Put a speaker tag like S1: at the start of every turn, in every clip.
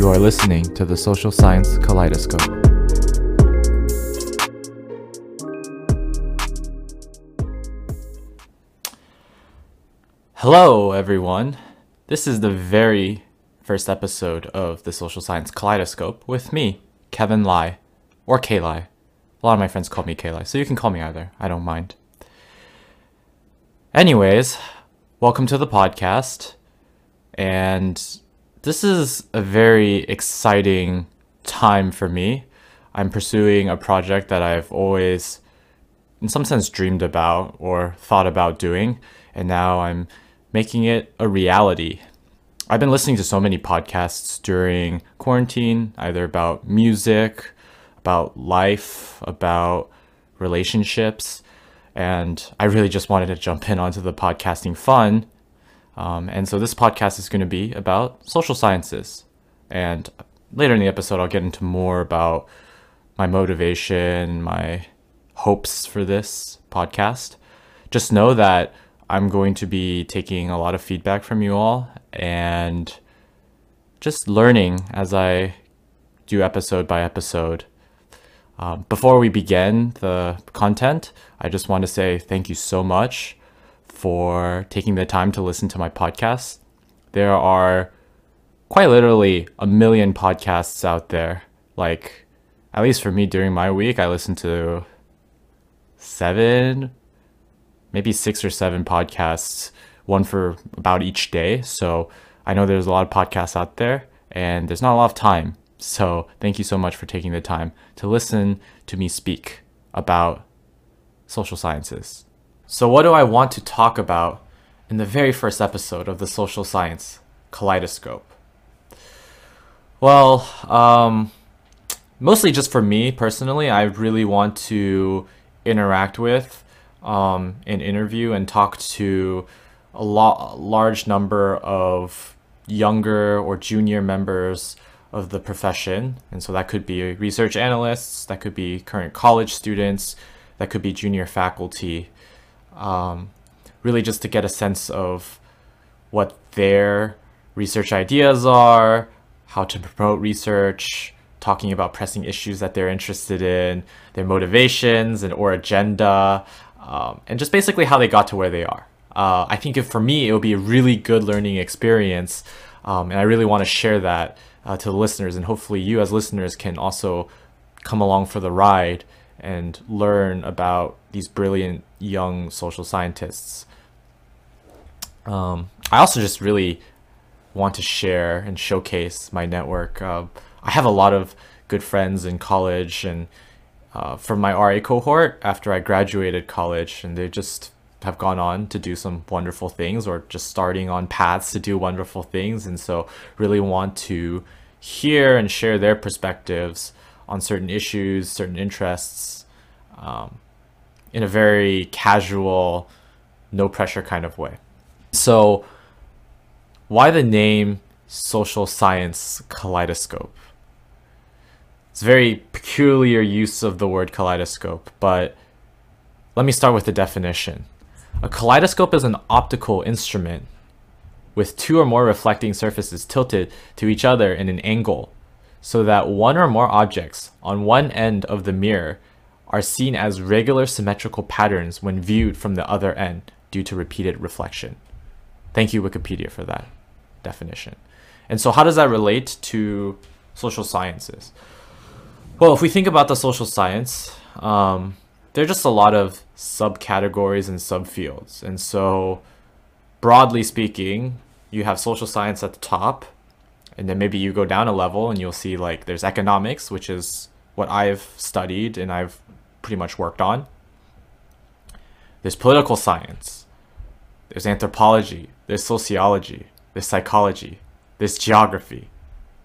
S1: You are listening to the Social Science Kaleidoscope. Hello, everyone. This is the very first episode of the Social Science Kaleidoscope with me, Kevin Lai, or K Lai. A lot of my friends call me K Lai, so you can call me either. I don't mind. Anyways, welcome to the podcast. And this is a very exciting time for me. I'm pursuing a project that I've always, in some sense, dreamed about or thought about doing, and now I'm making it a reality. I've been listening to so many podcasts during quarantine, either about music, about life, about relationships, and I really just wanted to jump in onto the podcasting fun um, and so this podcast is going to be about social sciences. And later in the episode, I'll get into more about my motivation, my hopes for this podcast. Just know that I'm going to be taking a lot of feedback from you all and just learning as I do episode by episode. Um, before we begin the content, I just want to say thank you so much for taking the time to listen to my podcast. There are quite literally a million podcasts out there. Like, at least for me during my week, I listen to seven, maybe six or seven podcasts, one for about each day. So I know there's a lot of podcasts out there and there's not a lot of time. So thank you so much for taking the time to listen to me speak about social sciences. So, what do I want to talk about in the very first episode of the Social Science Kaleidoscope? Well, um, mostly just for me personally, I really want to interact with um, and interview and talk to a lot, large number of younger or junior members of the profession. And so that could be research analysts, that could be current college students, that could be junior faculty um, really just to get a sense of what their research ideas are, how to promote research, talking about pressing issues that they're interested in, their motivations and or agenda, um, and just basically how they got to where they are. Uh, I think if for me it would be a really good learning experience, um, and I really want to share that uh, to the listeners, and hopefully you as listeners can also come along for the ride and learn about these brilliant young social scientists. Um, I also just really want to share and showcase my network. Uh, I have a lot of good friends in college and uh, from my RA cohort after I graduated college, and they just have gone on to do some wonderful things or just starting on paths to do wonderful things. And so, really want to hear and share their perspectives on certain issues, certain interests. Um, in a very casual, no pressure kind of way. So, why the name Social Science Kaleidoscope? It's a very peculiar use of the word kaleidoscope, but let me start with the definition. A kaleidoscope is an optical instrument with two or more reflecting surfaces tilted to each other in an angle so that one or more objects on one end of the mirror are seen as regular symmetrical patterns when viewed from the other end due to repeated reflection. Thank you, Wikipedia, for that definition. And so, how does that relate to social sciences? Well, if we think about the social science, um, there are just a lot of subcategories and subfields. And so, broadly speaking, you have social science at the top, and then maybe you go down a level and you'll see like there's economics, which is what I've studied and I've pretty much worked on. There's political science, there's anthropology, there's sociology, there's psychology, there's geography,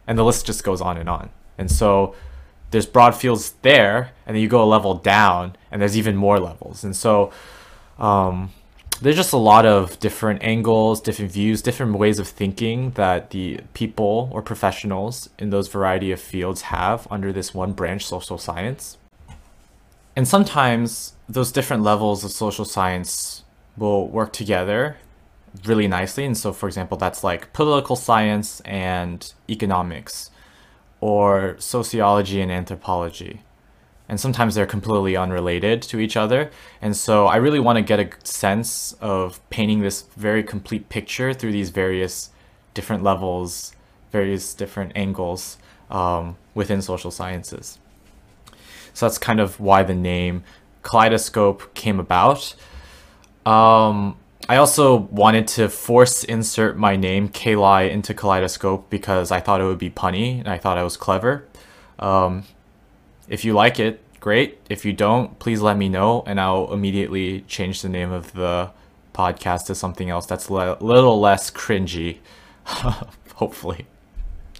S1: and the list just goes on and on. And so there's broad fields there, and then you go a level down, and there's even more levels. And so um, there's just a lot of different angles, different views, different ways of thinking that the people or professionals in those variety of fields have under this one branch, social science. And sometimes those different levels of social science will work together really nicely. And so, for example, that's like political science and economics. or sociology and anthropology. And sometimes they're completely unrelated to each other. And so I really want to get a sense of painting this very complete picture through these various different levels, various different angles um, within social sciences. So that's kind of why the name Kaleidoscope came about. Um, I also wanted to force insert my name, K Lai, into Kaleidoscope because I thought it would be punny and I thought I was clever. Um, if you like it, great. If you don't, please let me know and I'll immediately change the name of the podcast to something else that's a le- little less cringy, hopefully.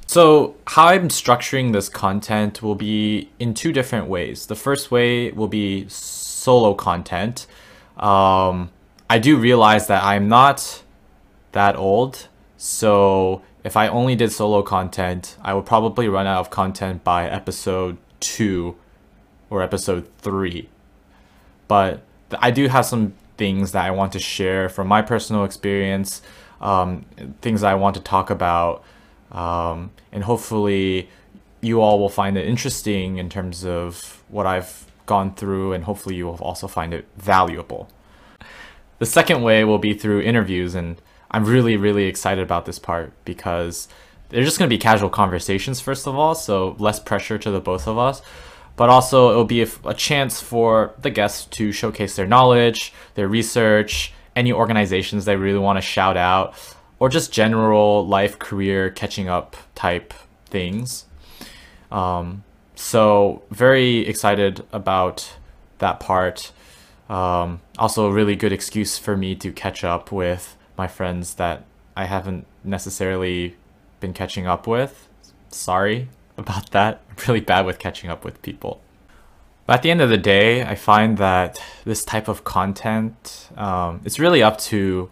S1: So, how I'm structuring this content will be in two different ways. The first way will be solo content. Um, I do realize that I'm not that old, so if I only did solo content, I would probably run out of content by episode two or episode three. But I do have some things that I want to share from my personal experience, um, things I want to talk about, um, and hopefully you all will find it interesting in terms of what I've gone through, and hopefully you will also find it valuable. The second way will be through interviews, and I'm really, really excited about this part because they're just going to be casual conversations, first of all, so less pressure to the both of us. But also, it will be a, a chance for the guests to showcase their knowledge, their research, any organizations they really want to shout out, or just general life, career, catching up type things. Um, so, very excited about that part. Um, also, a really good excuse for me to catch up with my friends that I haven't necessarily been catching up with. Sorry about that. I'm really bad with catching up with people. But at the end of the day, I find that this type of content, um, it's really up to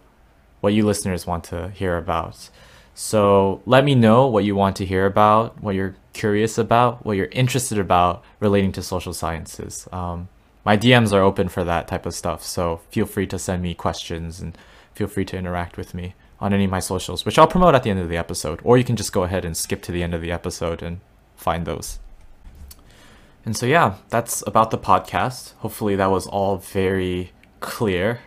S1: what you listeners want to hear about. So let me know what you want to hear about, what you're curious about, what you're interested about relating to social sciences. Um, my DMs are open for that type of stuff. So feel free to send me questions and feel free to interact with me on any of my socials, which I'll promote at the end of the episode. Or you can just go ahead and skip to the end of the episode and find those. And so, yeah, that's about the podcast. Hopefully, that was all very clear.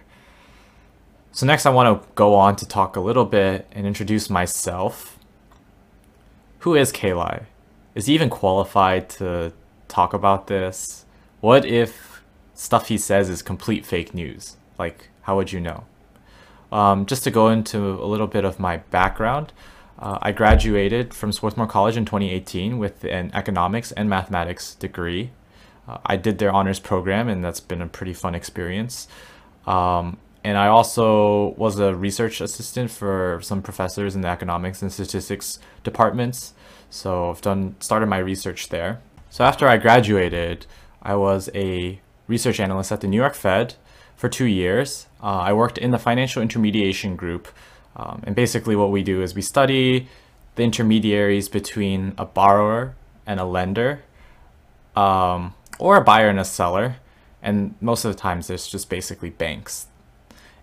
S1: So, next, I want to go on to talk a little bit and introduce myself. Who is K Lai? Is he even qualified to talk about this? What if stuff he says is complete fake news. Like, how would you know? Um, just to go into a little bit of my background, uh, I graduated from Swarthmore College in 2018 with an economics and mathematics degree. Uh, I did their honors program, and that's been a pretty fun experience. Um, and I also was a research assistant for some professors in the economics and statistics departments. So I've done started my research there. So after I graduated, I was a research analyst at the New York Fed for two years. Uh, I worked in the financial intermediation group. Um, and basically, what we do is we study the intermediaries between a borrower and a lender, um, or a buyer and a seller. And most of the times, it's just basically banks.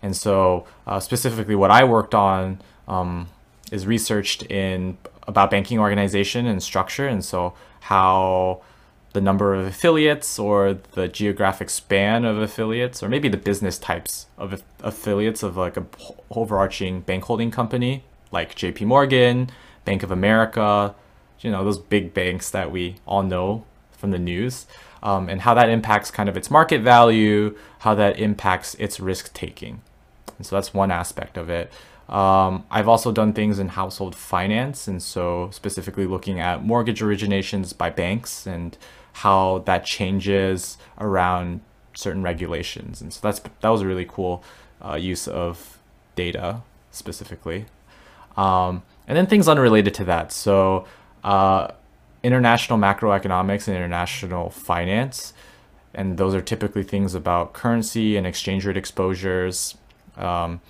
S1: And so, uh, specifically, what I worked on um, is researched in about banking organization and structure, and so how the number of affiliates or the geographic span of affiliates or maybe the business types of affiliates of like a overarching bank holding company like JP Morgan, Bank of America, you know, those big banks that we all know from the news, um, and how that impacts kind of its market value, how that impacts its risk taking. And so that's one aspect of it. Um, I've also done things in household finance, and so specifically looking at mortgage originations by banks and how that changes around certain regulations. And so that's that was a really cool uh, use of data specifically. Um, and then things unrelated to that. So uh, international macroeconomics and international finance. And those are typically things about currency and exchange rate exposures. Um,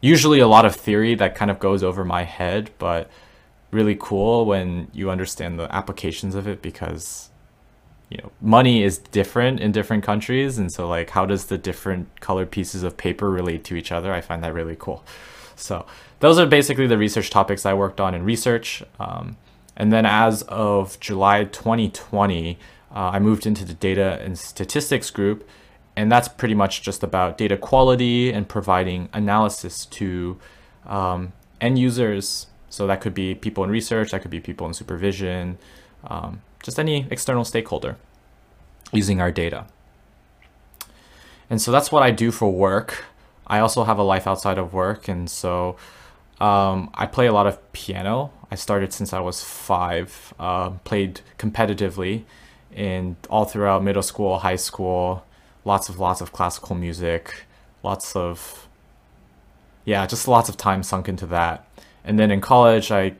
S1: usually a lot of theory that kind of goes over my head, but really cool when you understand the applications of it because you know money is different in different countries and so like how does the different colored pieces of paper relate to each other? I find that really cool. So those are basically the research topics i worked on in research. Um, And then as of July 2020, uh, I moved into the data and statistics group, and that's pretty much just about data quality and providing analysis to um, end users. So that could be people in research, that could be people in supervision, um, just any external stakeholder using our data. And so that's what I do for work. I also have a life outside of work, and so um, I play a lot of piano. I started since I was five. Uh, played competitively, in all throughout middle school, high school. Lots of lots of classical music, lots of yeah, just lots of time sunk into that. And then in college, I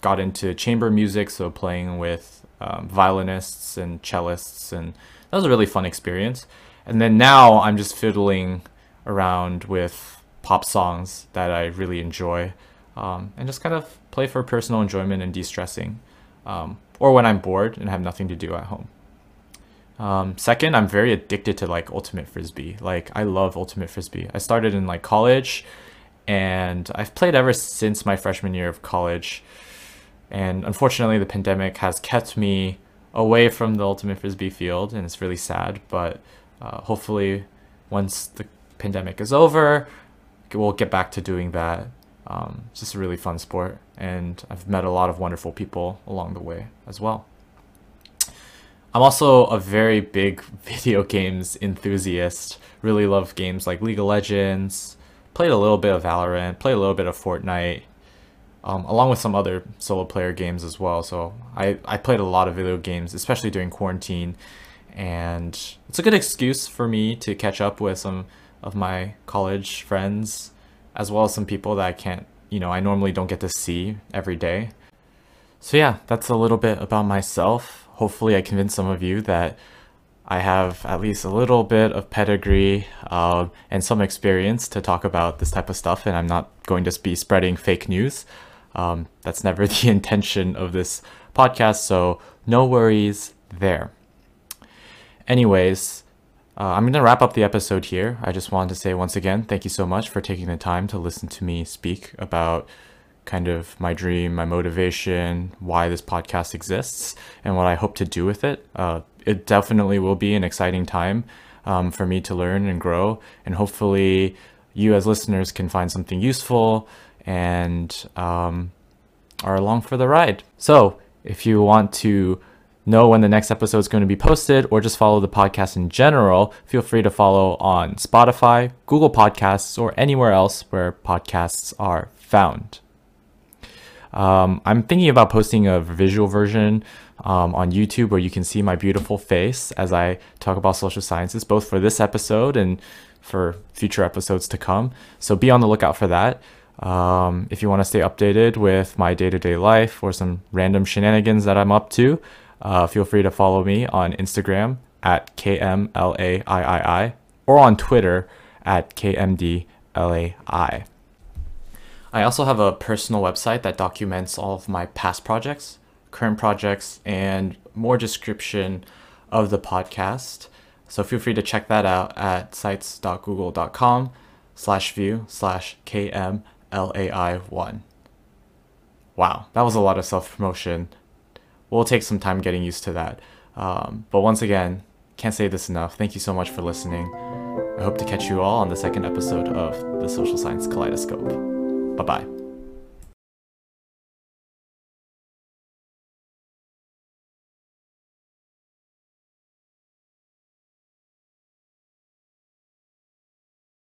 S1: got into chamber music, so playing with um, violinists and cellists, and that was a really fun experience. And then now I'm just fiddling around with pop songs that I really enjoy um, and just kind of play for personal enjoyment and de stressing, um, or when I'm bored and have nothing to do at home. Um, second, I'm very addicted to like Ultimate Frisbee. Like, I love Ultimate Frisbee. I started in like college and I've played ever since my freshman year of college. And unfortunately, the pandemic has kept me away from the Ultimate Frisbee field, and it's really sad. But uh, hopefully, once the pandemic is over, we'll get back to doing that. Um, it's just a really fun sport, and I've met a lot of wonderful people along the way as well. I'm also a very big video games enthusiast. Really love games like League of Legends, played a little bit of Valorant, played a little bit of Fortnite, um, along with some other solo player games as well. So I, I played a lot of video games, especially during quarantine, and it's a good excuse for me to catch up with some of my college friends, as well as some people that I can't, you know, I normally don't get to see every day. So yeah, that's a little bit about myself. Hopefully I convinced some of you that I have at least a little bit of pedigree uh, and some experience to talk about this type of stuff, and I'm not going to be spreading fake news. Um, that's never the intention of this podcast, so no worries there. Anyways, uh, I'm going to wrap up the episode here. I just wanted to say once again, thank you so much for taking the time to listen to me speak about kind of my dream, my motivation, why this podcast exists, and what I hope to do with it. Uh, it definitely will be an exciting time um, for me to learn and grow, and hopefully, you as listeners can find something useful and um, are along for the ride. So, if you want to know when the next episode is going to be posted or just follow the podcast in general, feel free to follow on Spotify, Google Podcasts, or anywhere else where podcasts are found. Um, I'm thinking about posting a visual version um, on YouTube where you can see my beautiful face as I talk about social sciences, both for this episode and for future episodes to come. So be on the lookout for that. Um, if you want to stay updated with my day to day life or some random shenanigans that I'm up to, uh, feel free to follow me on Instagram at KMLAIII or on Twitter at KMDLAI. I also have a personal website that documents all of my past projects, current projects, and more description of the podcast. So feel free to check that out at sites.google.com slash view slash KMLAI1. Wow, that was a lot of self promotion. We'll take some time getting used to that. Um, but once again, can't say this enough. Thank you so much for listening. I hope to catch you all on the second episode of the Social Science Kaleidoscope. Bye bye.